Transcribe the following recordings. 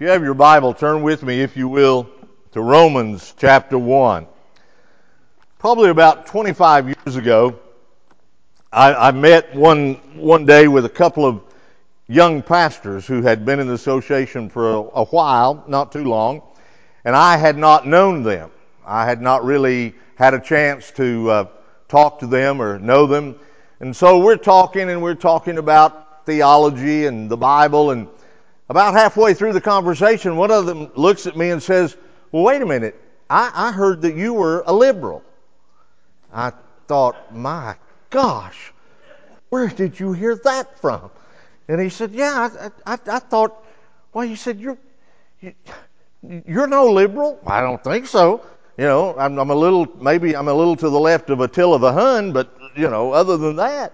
you have your Bible, turn with me, if you will, to Romans chapter 1. Probably about 25 years ago, I, I, met one, one day with a couple of young pastors who had been in the association for a, a while, not too long, and I had not known them. I had not really had a chance to uh, talk to them or know them. And so we're talking and we're talking about theology and the Bible and about halfway through the conversation, one of them looks at me and says, Well, wait a minute. I, I heard that you were a liberal. I thought, My gosh, where did you hear that from? And he said, Yeah, I, I, I thought, well, he said, You're, you, you're no liberal? I don't think so. You know, I'm, I'm a little, maybe I'm a little to the left of Attila the Hun, but, you know, other than that.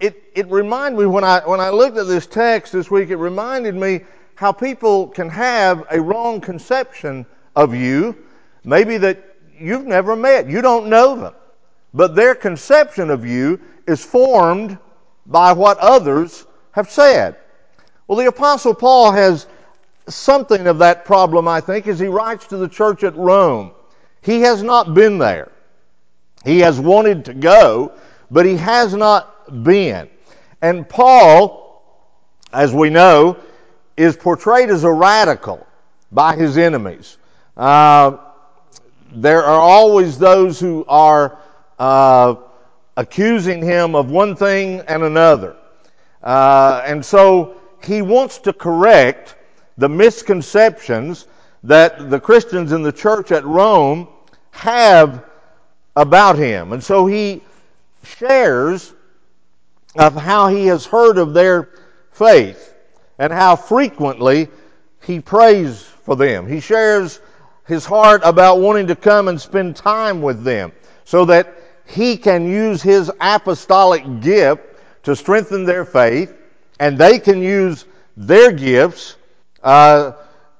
It, it reminded me when I, when I looked at this text this week, it reminded me how people can have a wrong conception of you, maybe that you've never met. You don't know them. But their conception of you is formed by what others have said. Well, the Apostle Paul has something of that problem, I think, as he writes to the church at Rome. He has not been there. He has wanted to go, but he has not been. And Paul, as we know, is portrayed as a radical by his enemies. Uh, there are always those who are uh, accusing him of one thing and another. Uh, and so he wants to correct the misconceptions that the Christians in the church at Rome have about him. And so he shares of how he has heard of their faith and how frequently he prays for them. He shares his heart about wanting to come and spend time with them so that he can use his apostolic gift to strengthen their faith and they can use their gifts uh,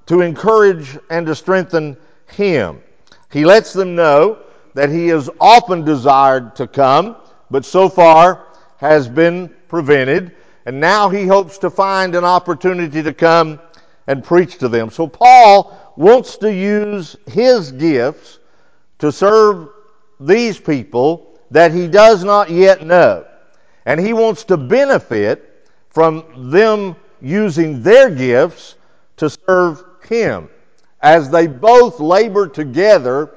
to encourage and to strengthen him. He lets them know that he has often desired to come, but so far has been prevented, and now he hopes to find an opportunity to come and preach to them. So Paul wants to use his gifts to serve these people that he does not yet know. And he wants to benefit from them using their gifts to serve him as they both labor together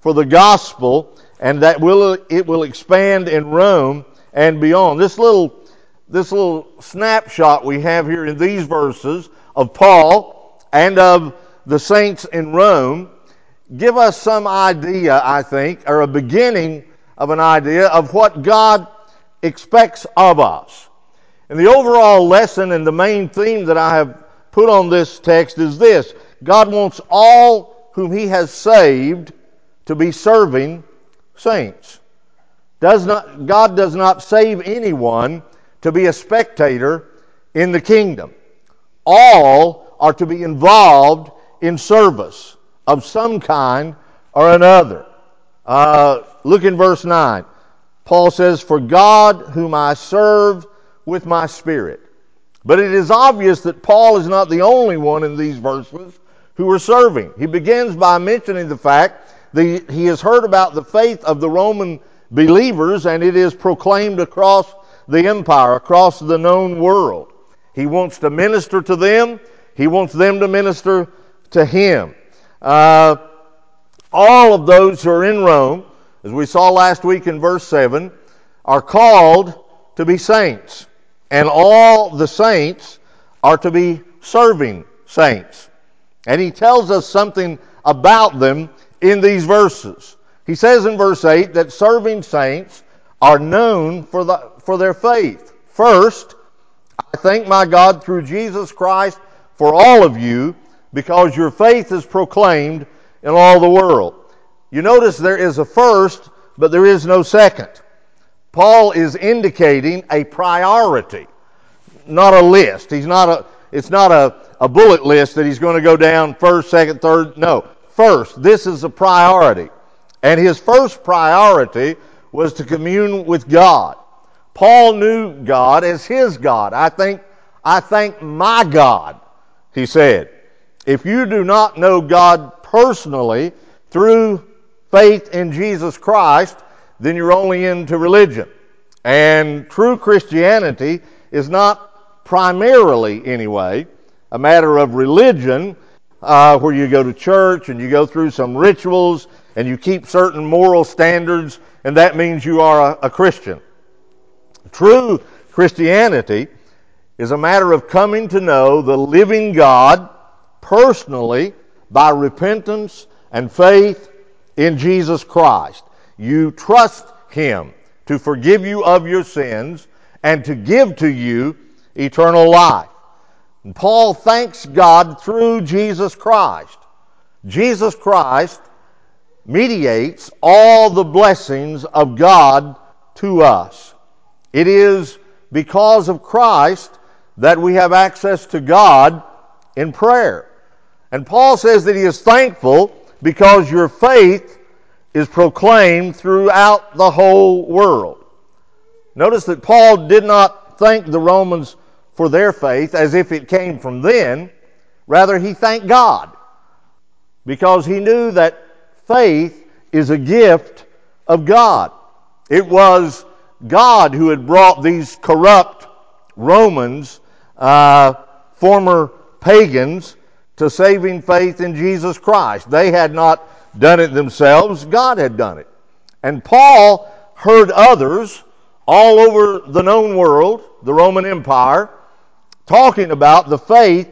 for the gospel and that will it will expand in Rome and beyond. This little, this little snapshot we have here in these verses of Paul and of the saints in Rome give us some idea, I think, or a beginning of an idea of what God expects of us. And the overall lesson and the main theme that I have put on this text is this God wants all whom He has saved to be serving saints. Does not, God does not save anyone to be a spectator in the kingdom. All are to be involved in service of some kind or another. Uh, look in verse 9. Paul says, For God, whom I serve with my spirit. But it is obvious that Paul is not the only one in these verses who are serving. He begins by mentioning the fact that he has heard about the faith of the Roman believers, and it is proclaimed across the empire, across the known world. He wants to minister to them, he wants them to minister to him. Uh, all of those who are in Rome, as we saw last week in verse 7, are called to be saints. And all the saints are to be serving saints. And he tells us something about them in these verses. He says in verse 8 that serving saints are known for, the, for their faith. First, I thank my God through Jesus Christ for all of you because your faith is proclaimed in all the world. You notice there is a first, but there is no second. Paul is indicating a priority, not a list. He's not a, it's not a, a bullet list that he's going to go down first, second, third. No. First, this is a priority. And his first priority was to commune with God. Paul knew God as his God. I think, I thank my God. he said. If you do not know God personally through faith in Jesus Christ, then you're only into religion. And true Christianity is not primarily, anyway, a matter of religion uh, where you go to church and you go through some rituals and you keep certain moral standards, and that means you are a, a Christian. True Christianity is a matter of coming to know the living God personally by repentance and faith in Jesus Christ. You trust Him to forgive you of your sins and to give to you eternal life. And Paul thanks God through Jesus Christ. Jesus Christ mediates all the blessings of God to us. It is because of Christ that we have access to God in prayer. And Paul says that he is thankful because your faith is proclaimed throughout the whole world. Notice that Paul did not thank the Romans for their faith as if it came from them. Rather, he thanked God because he knew that faith is a gift of God. It was God who had brought these corrupt Romans, uh, former pagans, to saving faith in Jesus Christ. They had not done it themselves, God had done it. And Paul heard others all over the known world, the Roman Empire, talking about the faith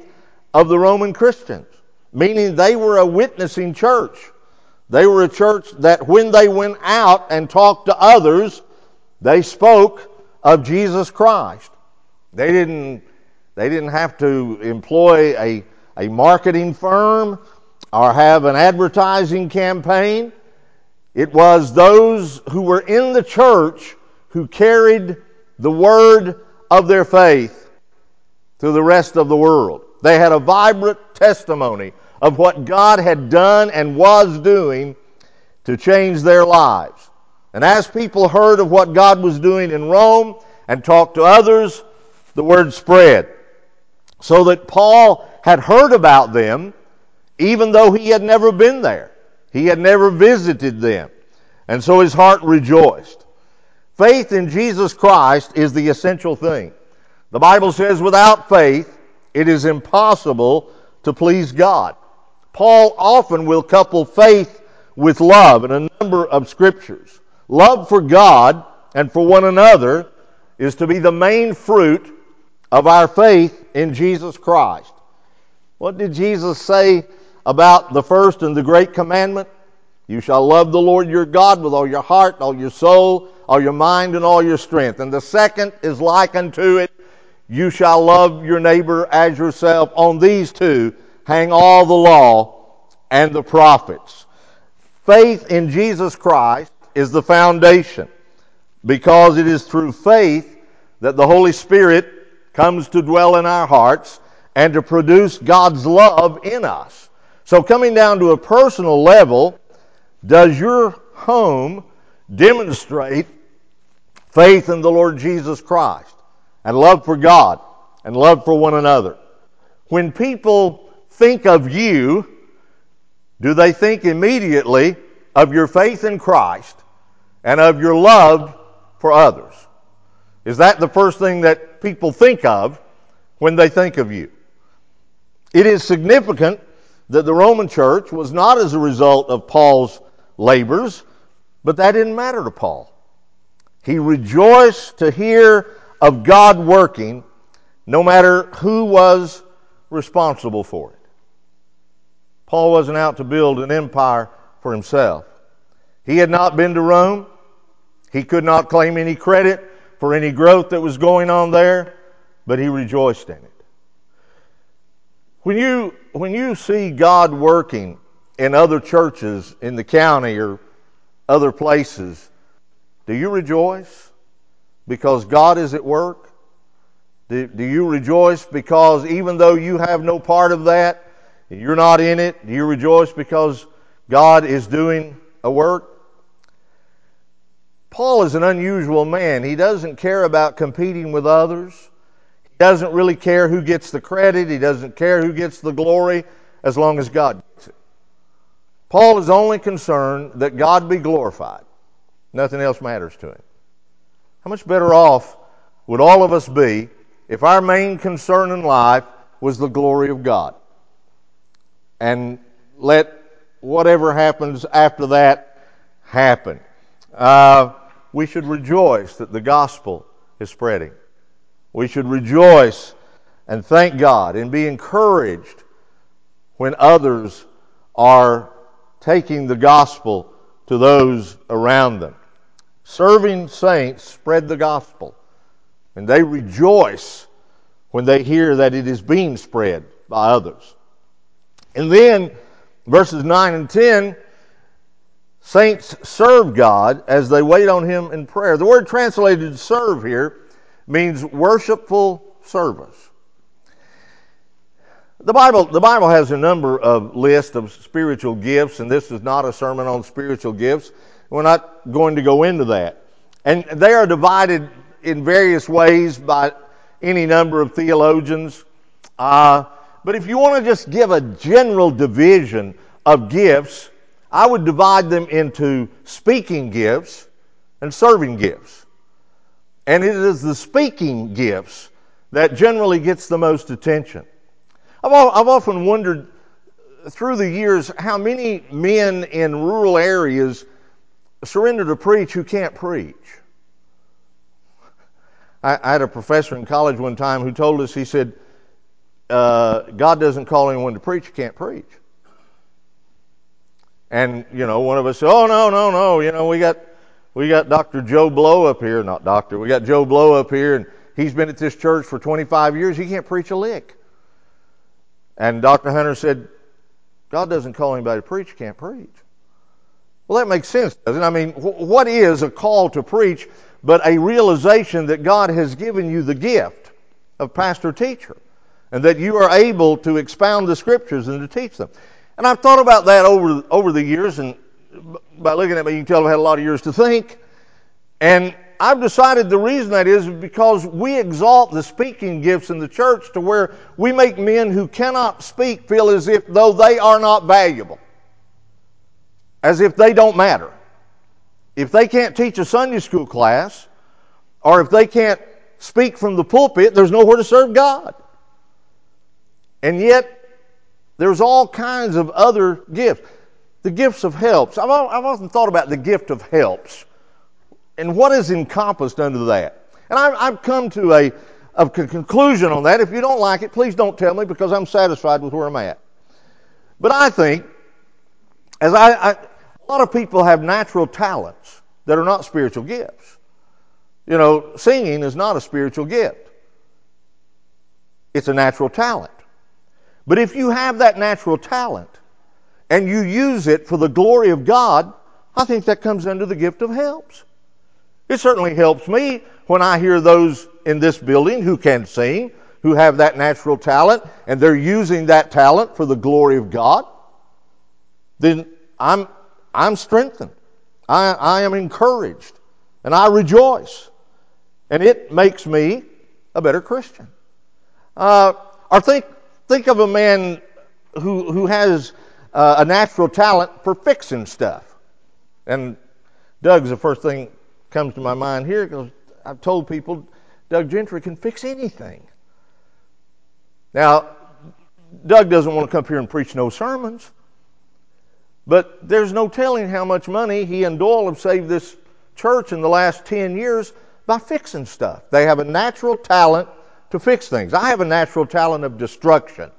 of the Roman Christians, meaning they were a witnessing church. They were a church that when they went out and talked to others, they spoke of Jesus Christ. They didn't, they didn't have to employ a, a marketing firm or have an advertising campaign. It was those who were in the church who carried the word of their faith to the rest of the world. They had a vibrant testimony of what God had done and was doing to change their lives. And as people heard of what God was doing in Rome and talked to others, the word spread. So that Paul had heard about them, even though he had never been there. He had never visited them. And so his heart rejoiced. Faith in Jesus Christ is the essential thing. The Bible says without faith, it is impossible to please God. Paul often will couple faith with love in a number of scriptures. Love for God and for one another is to be the main fruit of our faith in Jesus Christ. What did Jesus say about the first and the great commandment? You shall love the Lord your God with all your heart, all your soul, all your mind, and all your strength. And the second is like unto it, you shall love your neighbor as yourself. On these two hang all the law and the prophets. Faith in Jesus Christ is the foundation because it is through faith that the Holy Spirit comes to dwell in our hearts and to produce God's love in us. So, coming down to a personal level, does your home demonstrate faith in the Lord Jesus Christ and love for God and love for one another? When people think of you, do they think immediately of your faith in Christ and of your love for others? Is that the first thing that people think of when they think of you? It is significant that the Roman church was not as a result of Paul's labors, but that didn't matter to Paul. He rejoiced to hear of God working no matter who was responsible for it. Paul wasn't out to build an empire for himself. He had not been to Rome. He could not claim any credit for any growth that was going on there, but he rejoiced in it. When you, when you see God working in other churches in the county or other places, do you rejoice because God is at work? Do, do you rejoice because even though you have no part of that, you're not in it, do you rejoice because God is doing a work? Paul is an unusual man. He doesn't care about competing with others. He doesn't really care who gets the credit, he doesn't care who gets the glory, as long as God gets it. Paul is only concerned that God be glorified. Nothing else matters to him. How much better off would all of us be if our main concern in life was the glory of God? And let whatever happens after that happen. Uh, we should rejoice that the gospel is spreading. We should rejoice and thank God and be encouraged when others are taking the gospel to those around them. Serving saints spread the gospel, and they rejoice when they hear that it is being spread by others. And then, verses 9 and 10, saints serve God as they wait on Him in prayer. The word translated serve here means worshipful service. The Bible, the Bible has a number of lists of spiritual gifts, and this is not a sermon on spiritual gifts. We're not going to go into that. And they are divided in various ways by any number of theologians. Uh, but if you want to just give a general division of gifts, I would divide them into speaking gifts and serving gifts. And it is the speaking gifts that generally gets the most attention. I've, often wondered through the years how many men in rural areas surrender to preach who can't preach. I had a professor in college one time who told us, he said, uh, God doesn't call anyone to preach who can't preach. And, you know, one of us said, oh, no, no, no, you know, we got, we got Dr. Joe Blow up here, not doctor, we got Joe Blow up here, and he's been at this church for 25 years, he can't preach a lick. And Dr. Hunter said, God doesn't call anybody to preach, you can't preach. Well, that makes sense, doesn't it? I mean, what is a call to preach but a realization that God has given you the gift of pastor teacher and that you are able to expound the scriptures and to teach them? And I've thought about that over, over the years, and by looking at me, you can tell I've had a lot of years to think. And I've decided the reason that is because we exalt the speaking gifts in the church to where we make men who cannot speak feel as if though they are not valuable, as if they don't matter. If they can't teach a Sunday school class, or if they can't speak from the pulpit, there's nowhere to serve God. And yet, there's all kinds of other gifts. The gifts of helps. I've, I've often thought about the gift of helps and what is encompassed under that. And I've, I've come to a, a conclusion on that. If you don't like it, please don't tell me because I'm satisfied with where I'm at. But I think, as I, I a lot of people have natural talents that are not spiritual gifts. You know, singing is not a spiritual gift. It's a natural talent. But if you have that natural talent and you use it for the glory of God, I think that comes under the gift of helps. It certainly helps me when I hear those in this building who can sing, who have that natural talent, and they're using that talent for the glory of God. Then I'm, I'm strengthened. I, I am encouraged. And I rejoice. And it makes me a better Christian. Uh, or think, think of a man who, who has uh, a natural talent for fixing stuff. And Doug's the first thing comes to my mind here because I've told people Doug Gentry can fix anything. Now, Doug doesn't want to come here and preach no sermons, but there's no telling how much money he and Doyle have saved this church in the last 10 years by fixing stuff. They have a natural talent to fix things. I have a natural talent of destruction.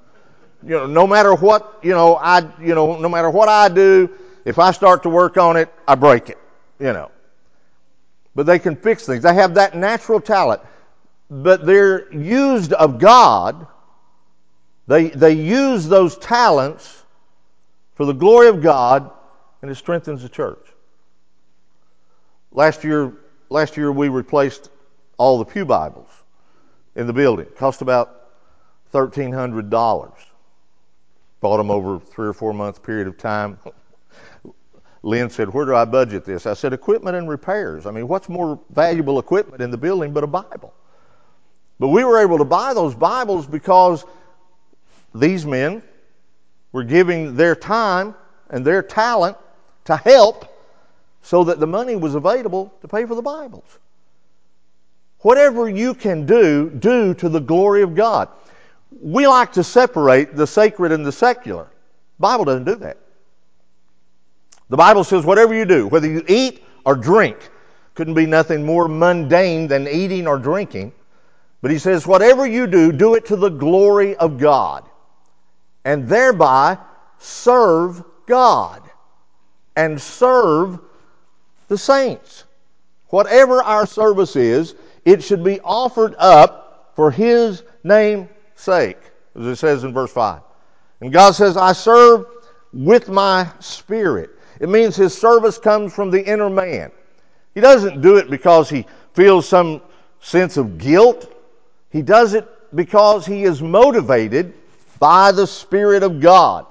You know, no matter what, you know, I, you know, no matter what I do, if I start to work on it, I break it, you know but they can fix things. They have that natural talent, but they're used of God. They, they use those talents for the glory of God, and it strengthens the church. Last year, last year we replaced all the Pew Bibles in the building. Cost about $1,300. Bought them over three or four month period of time. Lynn said, Where do I budget this? I said, Equipment and repairs. I mean, what's more valuable equipment in the building but a Bible? But we were able to buy those Bibles because these men were giving their time and their talent to help so that the money was available to pay for the Bibles. Whatever you can do, do to the glory of God. We like to separate the sacred and the secular. The Bible doesn't do that. The Bible says whatever you do, whether you eat or drink, couldn't be nothing more mundane than eating or drinking. But he says, whatever you do, do it to the glory of God. And thereby serve God and serve the saints. Whatever our service is, it should be offered up for His name's sake, as it says in verse 5. And God says, I serve with my spirit. It means His service comes from the inner man. He doesn't do it because He feels some sense of guilt. He does it because He is motivated by the Spirit of God.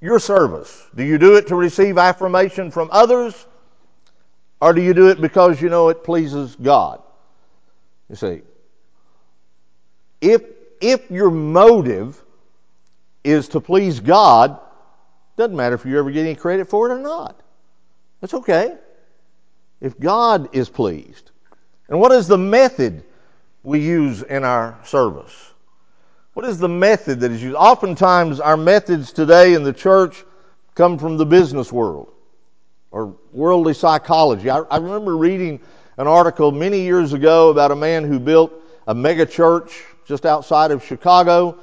Your service, do you do it to receive affirmation from others? Or do you do it because you know it pleases God? You see, if, if your motive is to please God, doesn't matter if you ever get any credit for it or not. That's okay. If God is pleased. And what is the method we use in our service? What is the method that is used? Oftentimes, our methods today in the church come from the business world or worldly psychology. I, I remember reading an article many years ago about a man who built a mega church just outside of Chicago,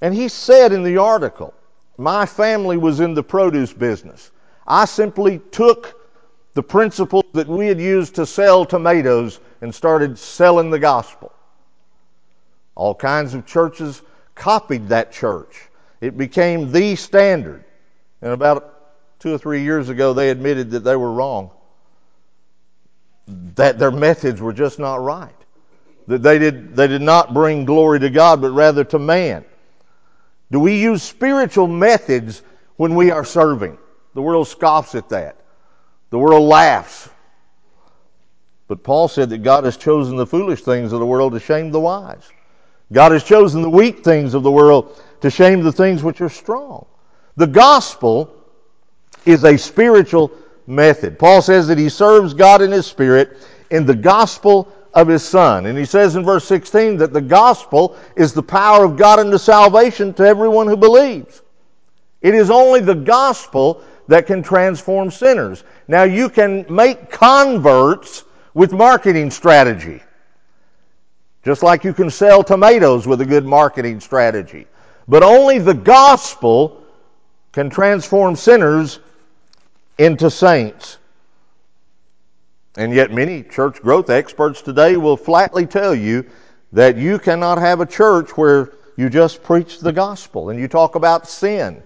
and he said in the article, My family was in the produce business. I simply took the principles that we had used to sell tomatoes and started selling the gospel. All kinds of churches copied that church. It became the standard. And about two or three years ago, they admitted that they were wrong. That their methods were just not right. That they did, they did not bring glory to God, but rather to man. Do we use spiritual methods when we are serving? The world scoffs at that. The world laughs. But Paul said that God has chosen the foolish things of the world to shame the wise. God has chosen the weak things of the world to shame the things which are strong. The gospel is a spiritual method. Paul says that he serves God in his spirit in the gospel of his son. And he says in verse 16 that the gospel is the power of God unto salvation to everyone who believes. It is only the gospel that can transform sinners. Now you can make converts with marketing strategy. Just like you can sell tomatoes with a good marketing strategy. But only the gospel can transform sinners into saints. And yet, many church growth experts today will flatly tell you that you cannot have a church where you just preach the gospel and you talk about sin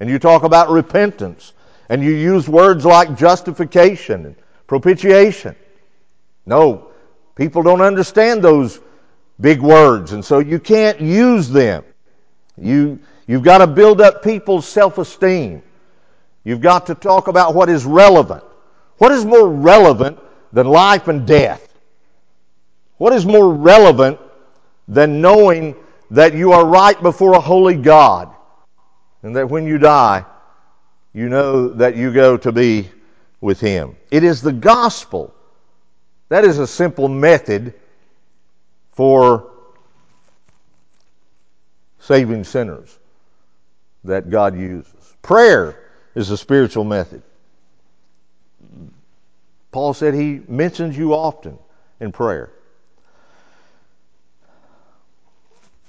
and you talk about repentance and you use words like justification and propitiation. No, people don't understand those big words, and so you can't use them. You, you've got to build up people's self esteem. You've got to talk about what is relevant. What is more relevant than life and death? What is more relevant than knowing that you are right before a holy God and that when you die, you know that you go to be with Him? It is the gospel. That is a simple method for saving sinners that God uses. Prayer is a spiritual method. Paul said he mentions you often in prayer.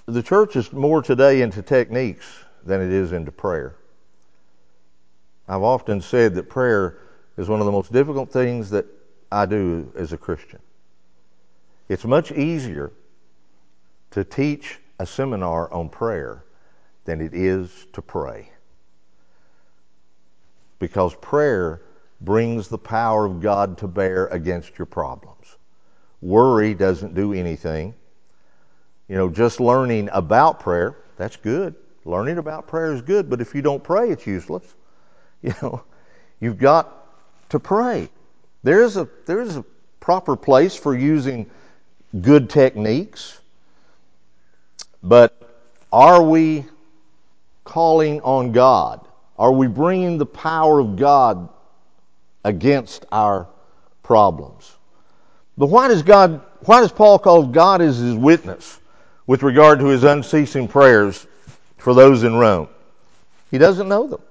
The church is more today into techniques than it is into prayer. I've often said that prayer is one of the most difficult things that I do as a Christian. It's much easier to teach a seminar on prayer than it is to pray because prayer brings the power of God to bear against your problems. Worry doesn't do anything. You know, just learning about prayer, that's good. Learning about prayer is good, but if you don't pray, it's useless. You know, you've got to pray. There is a there is a proper place for using good techniques, but are we calling on God? Are we bringing the power of God against our problems? But why does God, why does Paul call God as his witness with regard to his unceasing prayers for those in Rome? He doesn't know them.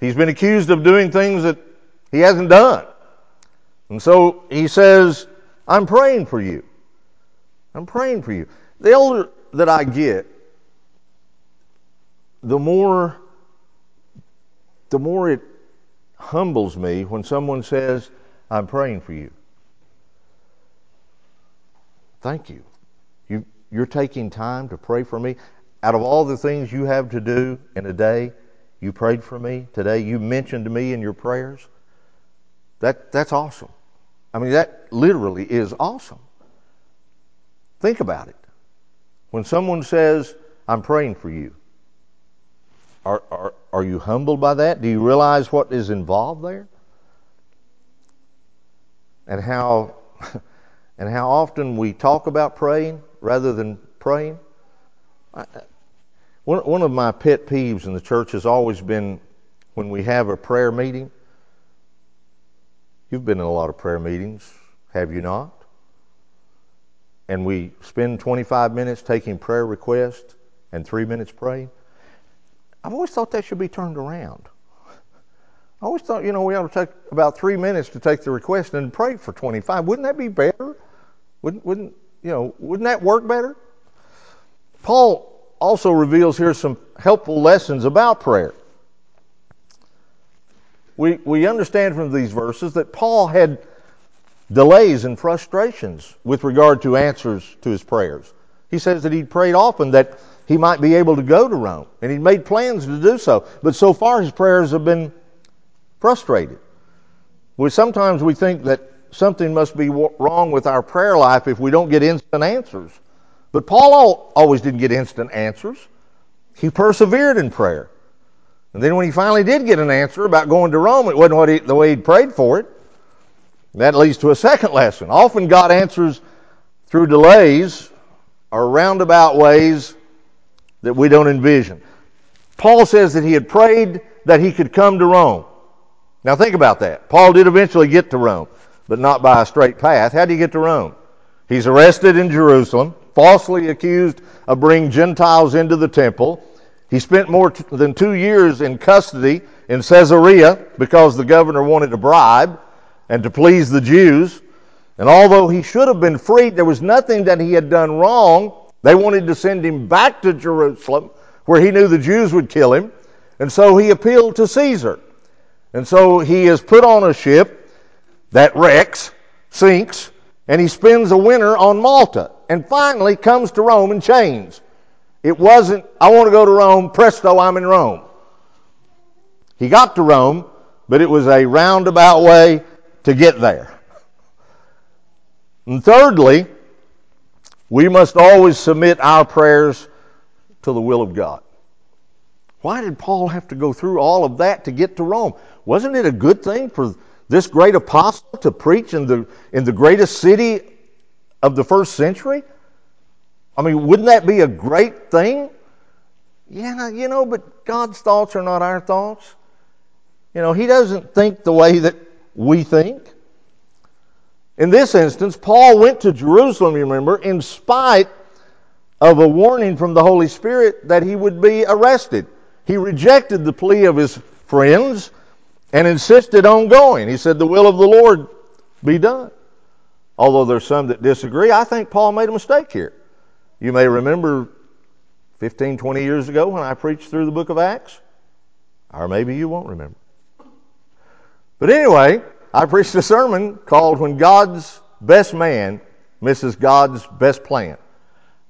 He's been accused of doing things that he hasn't done. And so he says, I'm praying for you. I'm praying for you. The older that I get, the more the more it humbles me when someone says, I'm praying for you. Thank you. you. You're taking time to pray for me. Out of all the things you have to do in a day, you prayed for me today. You mentioned me in your prayers. That, that's awesome. I mean, that literally is awesome. Think about it. When someone says, I'm praying for you, are, are, are you humbled by that? Do you realize what is involved there? And how, and how often we talk about praying rather than praying? One, one of my pet peeves in the church has always been when we have a prayer meeting. You've been in a lot of prayer meetings, have you not? And we spend 25 minutes taking prayer requests and three minutes praying. I've always thought that should be turned around. I always thought, you know, we ought to take about three minutes to take the request and pray for 25. Wouldn't that be better? Wouldn't, wouldn't, you know, wouldn't that work better? Paul also reveals here some helpful lessons about prayer. We, we understand from these verses that Paul had delays and frustrations with regard to answers to his prayers. He says that he prayed often that he might be able to go to Rome. And he'd made plans to do so. But so far his prayers have been frustrated. We sometimes we think that something must be wrong with our prayer life if we don't get instant answers. But Paul always didn't get instant answers. He persevered in prayer. And then when he finally did get an answer about going to Rome, it wasn't he, the way he'd prayed for it. That leads to a second lesson. Often God answers through delays or roundabout ways that we don't envision. Paul says that he had prayed that he could come to Rome. Now think about that. Paul did eventually get to Rome, but not by a straight path. How did he get to Rome? He's arrested in Jerusalem, falsely accused of bringing Gentiles into the temple. He spent more t- than two years in custody in Caesarea because the governor wanted to bribe and to please the Jews. And although he should have been freed, there was nothing that he had done wrong they wanted to send him back to Jerusalem where he knew the Jews would kill him. And so he appealed to Caesar. And so he is put on a ship that wrecks, sinks, and he spends a winter on Malta and finally comes to Rome in chains. It wasn't, I want to go to Rome, presto, I'm in Rome. He got to Rome, but it was a roundabout way to get there. And thirdly, we must always submit our prayers to the will of God. Why did Paul have to go through all of that to get to Rome? Wasn't it a good thing for this great apostle to preach in the, in the greatest city of the first century? I mean, wouldn't that be a great thing? Yeah, you know, but God's thoughts are not our thoughts. You know, He doesn't think the way that we think. In this instance, Paul went to Jerusalem, remember, in spite of a warning from the Holy Spirit that he would be arrested. He rejected the plea of his friends and insisted on going. He said, The will of the Lord be done. Although there's some that disagree, I think Paul made a mistake here. You may remember 15, 20 years ago when I preached through the book of Acts, or maybe you won't remember. But anyway, I preached a sermon called When God's Best Man Misses God's Best Plan.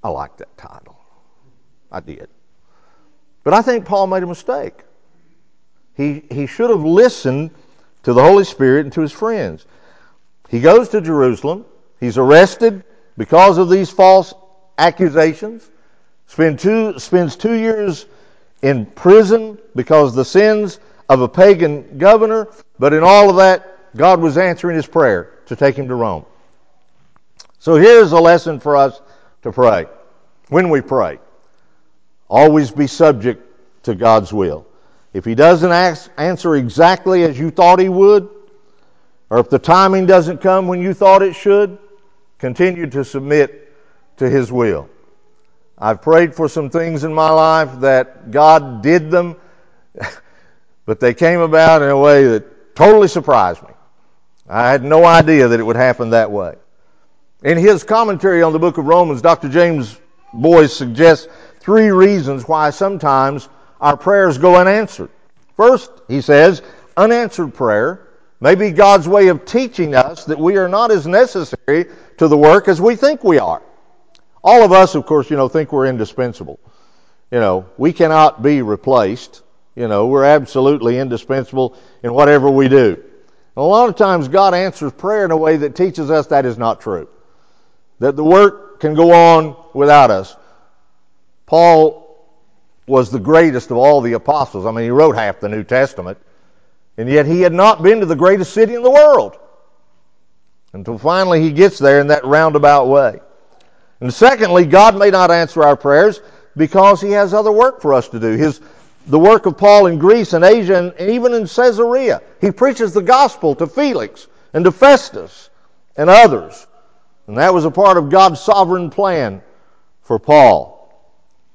I like that title. I did. But I think Paul made a mistake. He, he should have listened to the Holy Spirit and to his friends. He goes to Jerusalem. He's arrested because of these false accusations. Spend two, spends two years in prison because of the sins of a pagan governor. But in all of that, God was answering his prayer to take him to Rome. So here's a lesson for us to pray. When we pray, always be subject to God's will. If He doesn't ask, answer exactly as you thought He would, or if the timing doesn't come when you thought it should, continue to submit to His will. I've prayed for some things in my life that God did them, but they came about in a way that totally surprised me. I had no idea that it would happen that way. In his commentary on the book of Romans, Dr. James Boice suggests three reasons why sometimes our prayers go unanswered. First, he says, unanswered prayer may be God's way of teaching us that we are not as necessary to the work as we think we are. All of us, of course, you know, think we're indispensable. You know, we cannot be replaced. You know, we're absolutely indispensable in whatever we do. A lot of times God answers prayer in a way that teaches us that is not true. That the work can go on without us. Paul was the greatest of all the apostles. I mean, he wrote half the New Testament. And yet he had not been to the greatest city in the world. Until finally he gets there in that roundabout way. And secondly, God may not answer our prayers because He has other work for us to do. His, the work of Paul in Greece and Asia and even in Caesarea. He preaches the gospel to Felix and to Festus and others. And that was a part of God's sovereign plan for Paul.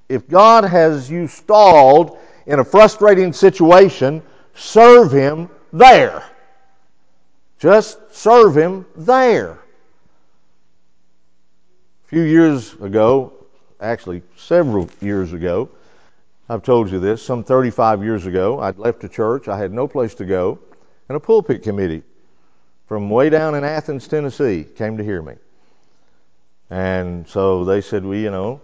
If God has you stalled in a frustrating situation, serve Him there. Just serve Him there. A few years ago, actually several years ago, I've told you this, some 35 years ago, I'd left a church, I had no place to go, and a pulpit committee from way down in Athens, Tennessee came to hear me. And so they said, well, you know,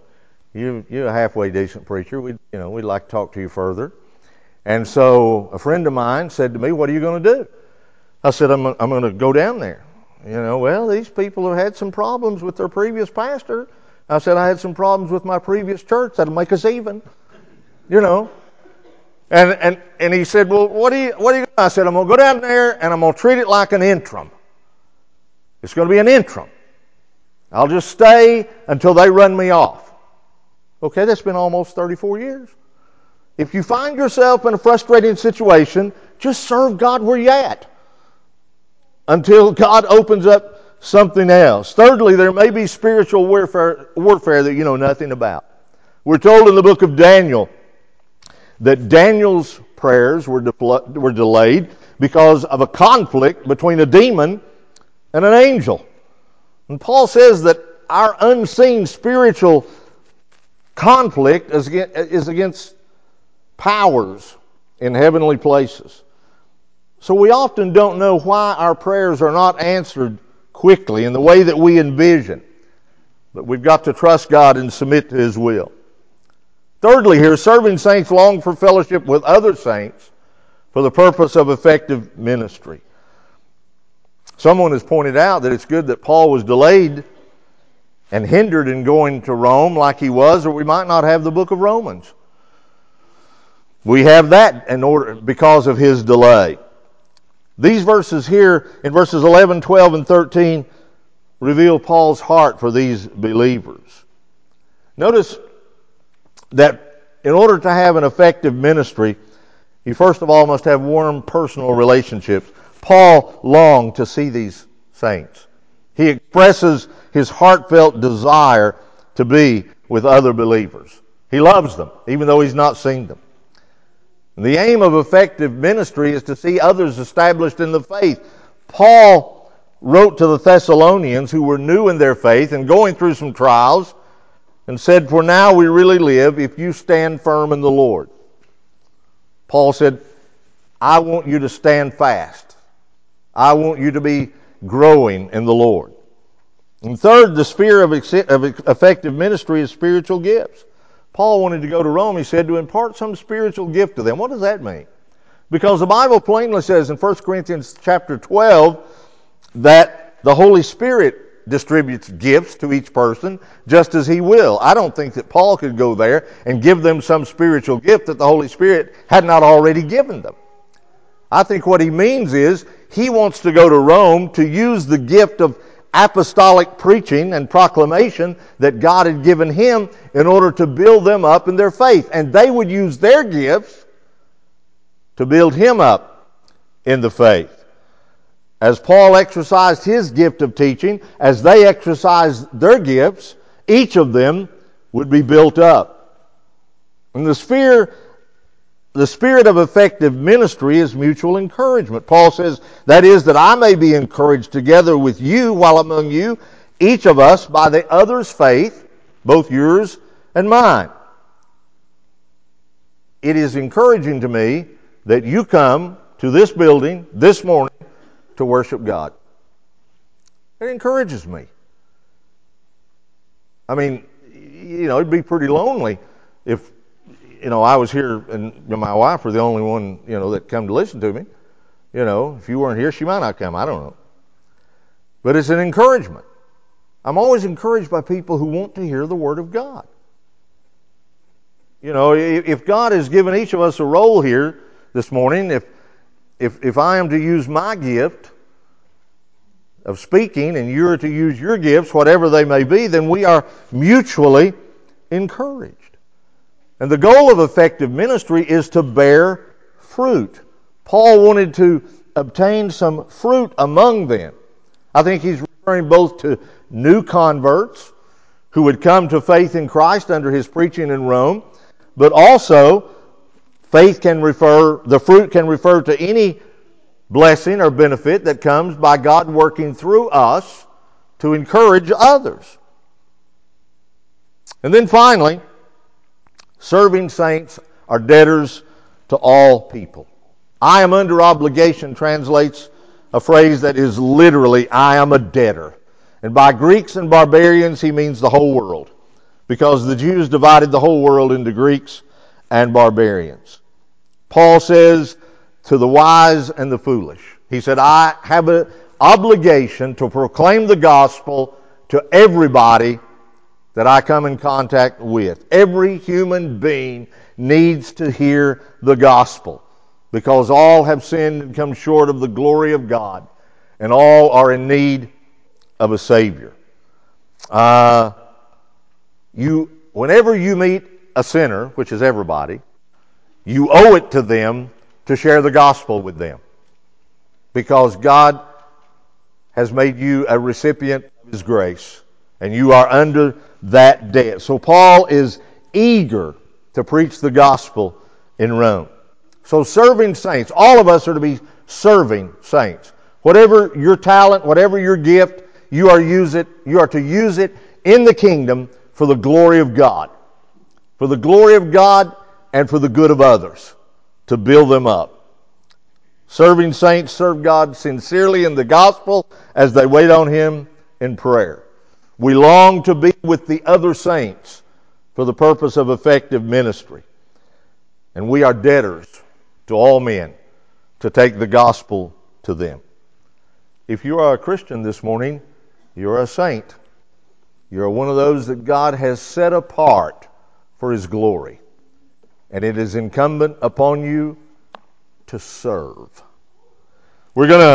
you, you're a halfway decent preacher. We, you know, we'd like to talk to you further. And so a friend of mine said to me, what are you going to do? I said, I'm, I'm going to go down there. You know, well, these people have had some problems with their previous pastor. I said, I had some problems with my previous church. That'll make us even. You know. And, and, and he said, well, what do you, what do you, I said, I'm going to go down there and I'm going to treat it like an interim. It's going to be an interim. I'll just stay until they run me off. Okay, that's been almost 34 years. If you find yourself in a frustrating situation, just serve God where you're at until God opens up something else. Thirdly, there may be spiritual warfare, warfare that you know nothing about. We're told in the book of Daniel that Daniel's prayers were, de- were delayed because of a conflict between a demon and an angel. And Paul says that our unseen spiritual conflict is against, is against powers in heavenly places. So we often don't know why our prayers are not answered quickly in the way that we envision. But we've got to trust God and submit to His will. Thirdly, here, serving saints long for fellowship with other saints for the purpose of effective ministry. Someone has pointed out that it's good that Paul was delayed and hindered in going to Rome like he was, or we might not have the book of Romans. We have that in order because of his delay. These verses here in verses 11, 12, and 13 reveal Paul's heart for these believers. Notice that in order to have an effective ministry, you first of all must have warm personal relationships. Paul longed to see these saints. He expresses his heartfelt desire to be with other believers. He loves them, even though he's not seen them. The aim of effective ministry is to see others established in the faith. Paul wrote to the Thessalonians who were new in their faith and going through some trials and said, For now we really live if you stand firm in the Lord. Paul said, I want you to stand fast. I want you to be growing in the Lord. And third, the sphere of effective ministry is spiritual gifts. Paul wanted to go to Rome, he said, to impart some spiritual gift to them. What does that mean? Because the Bible plainly says in 1 Corinthians chapter 12 that the Holy Spirit distributes gifts to each person just as he will. I don't think that Paul could go there and give them some spiritual gift that the Holy Spirit had not already given them. I think what he means is he wants to go to Rome to use the gift of apostolic preaching and proclamation that God had given him in order to build them up in their faith. And they would use their gifts to build him up in the faith. As Paul exercised his gift of teaching, as they exercised their gifts, each of them would be built up. And the sphere the spirit of effective ministry is mutual encouragement. Paul says, that is, that I may be encouraged together with you while among you, each of us by the other's faith, both yours and mine. It is encouraging to me that you come to this building this morning to worship God. It encourages me. I mean, you know, it'd be pretty lonely if you know, I was here and my wife were the only one, you know, that come to listen to me. You know, if you weren't here, she might not come. I don't know. But it's an encouragement. I'm always encouraged by people who want to hear the Word of God. You know, if God has given each of us a role here this morning, if, if, if I am to use my gift of speaking and you're to use your gifts, whatever they may be, then we are mutually encouraged. And the goal of effective ministry is to bear fruit. Paul wanted to obtain some fruit among them. I think he's referring both to new converts who would come to faith in Christ under his preaching in Rome, but also faith can refer, the fruit can refer to any blessing or benefit that comes by God working through us to encourage others. And then finally, Serving saints are debtors to all people. I am under obligation translates a phrase that is literally, I am a debtor. And by Greeks and barbarians, he means the whole world. Because the Jews divided the whole world into Greeks and barbarians. Paul says to the wise and the foolish, he said, I have an obligation to proclaim the gospel to everybody that I come in contact with. Every human being needs to hear the gospel because all have sinned and come short of the glory of God, and all are in need of a Savior. Uh, you, whenever you meet a sinner, which is everybody, you owe it to them to share the gospel with them because God has made you a recipient of His grace, and you are under that debt. So Paul is eager to preach the gospel in Rome. So serving saints, all of us are to be serving saints. Whatever your talent, whatever your gift, you are use it, you are to use it in the kingdom for the glory of God. For the glory of God and for the good of others to build them up. Serving saints serve God sincerely in the gospel as they wait on him in prayer. We long to be with the other saints for the purpose of effective ministry. And we are debtors to all men to take the gospel to them. If you are a Christian this morning, you're a saint. You're one of those that God has set apart for His glory. And it is incumbent upon you to serve. We're going to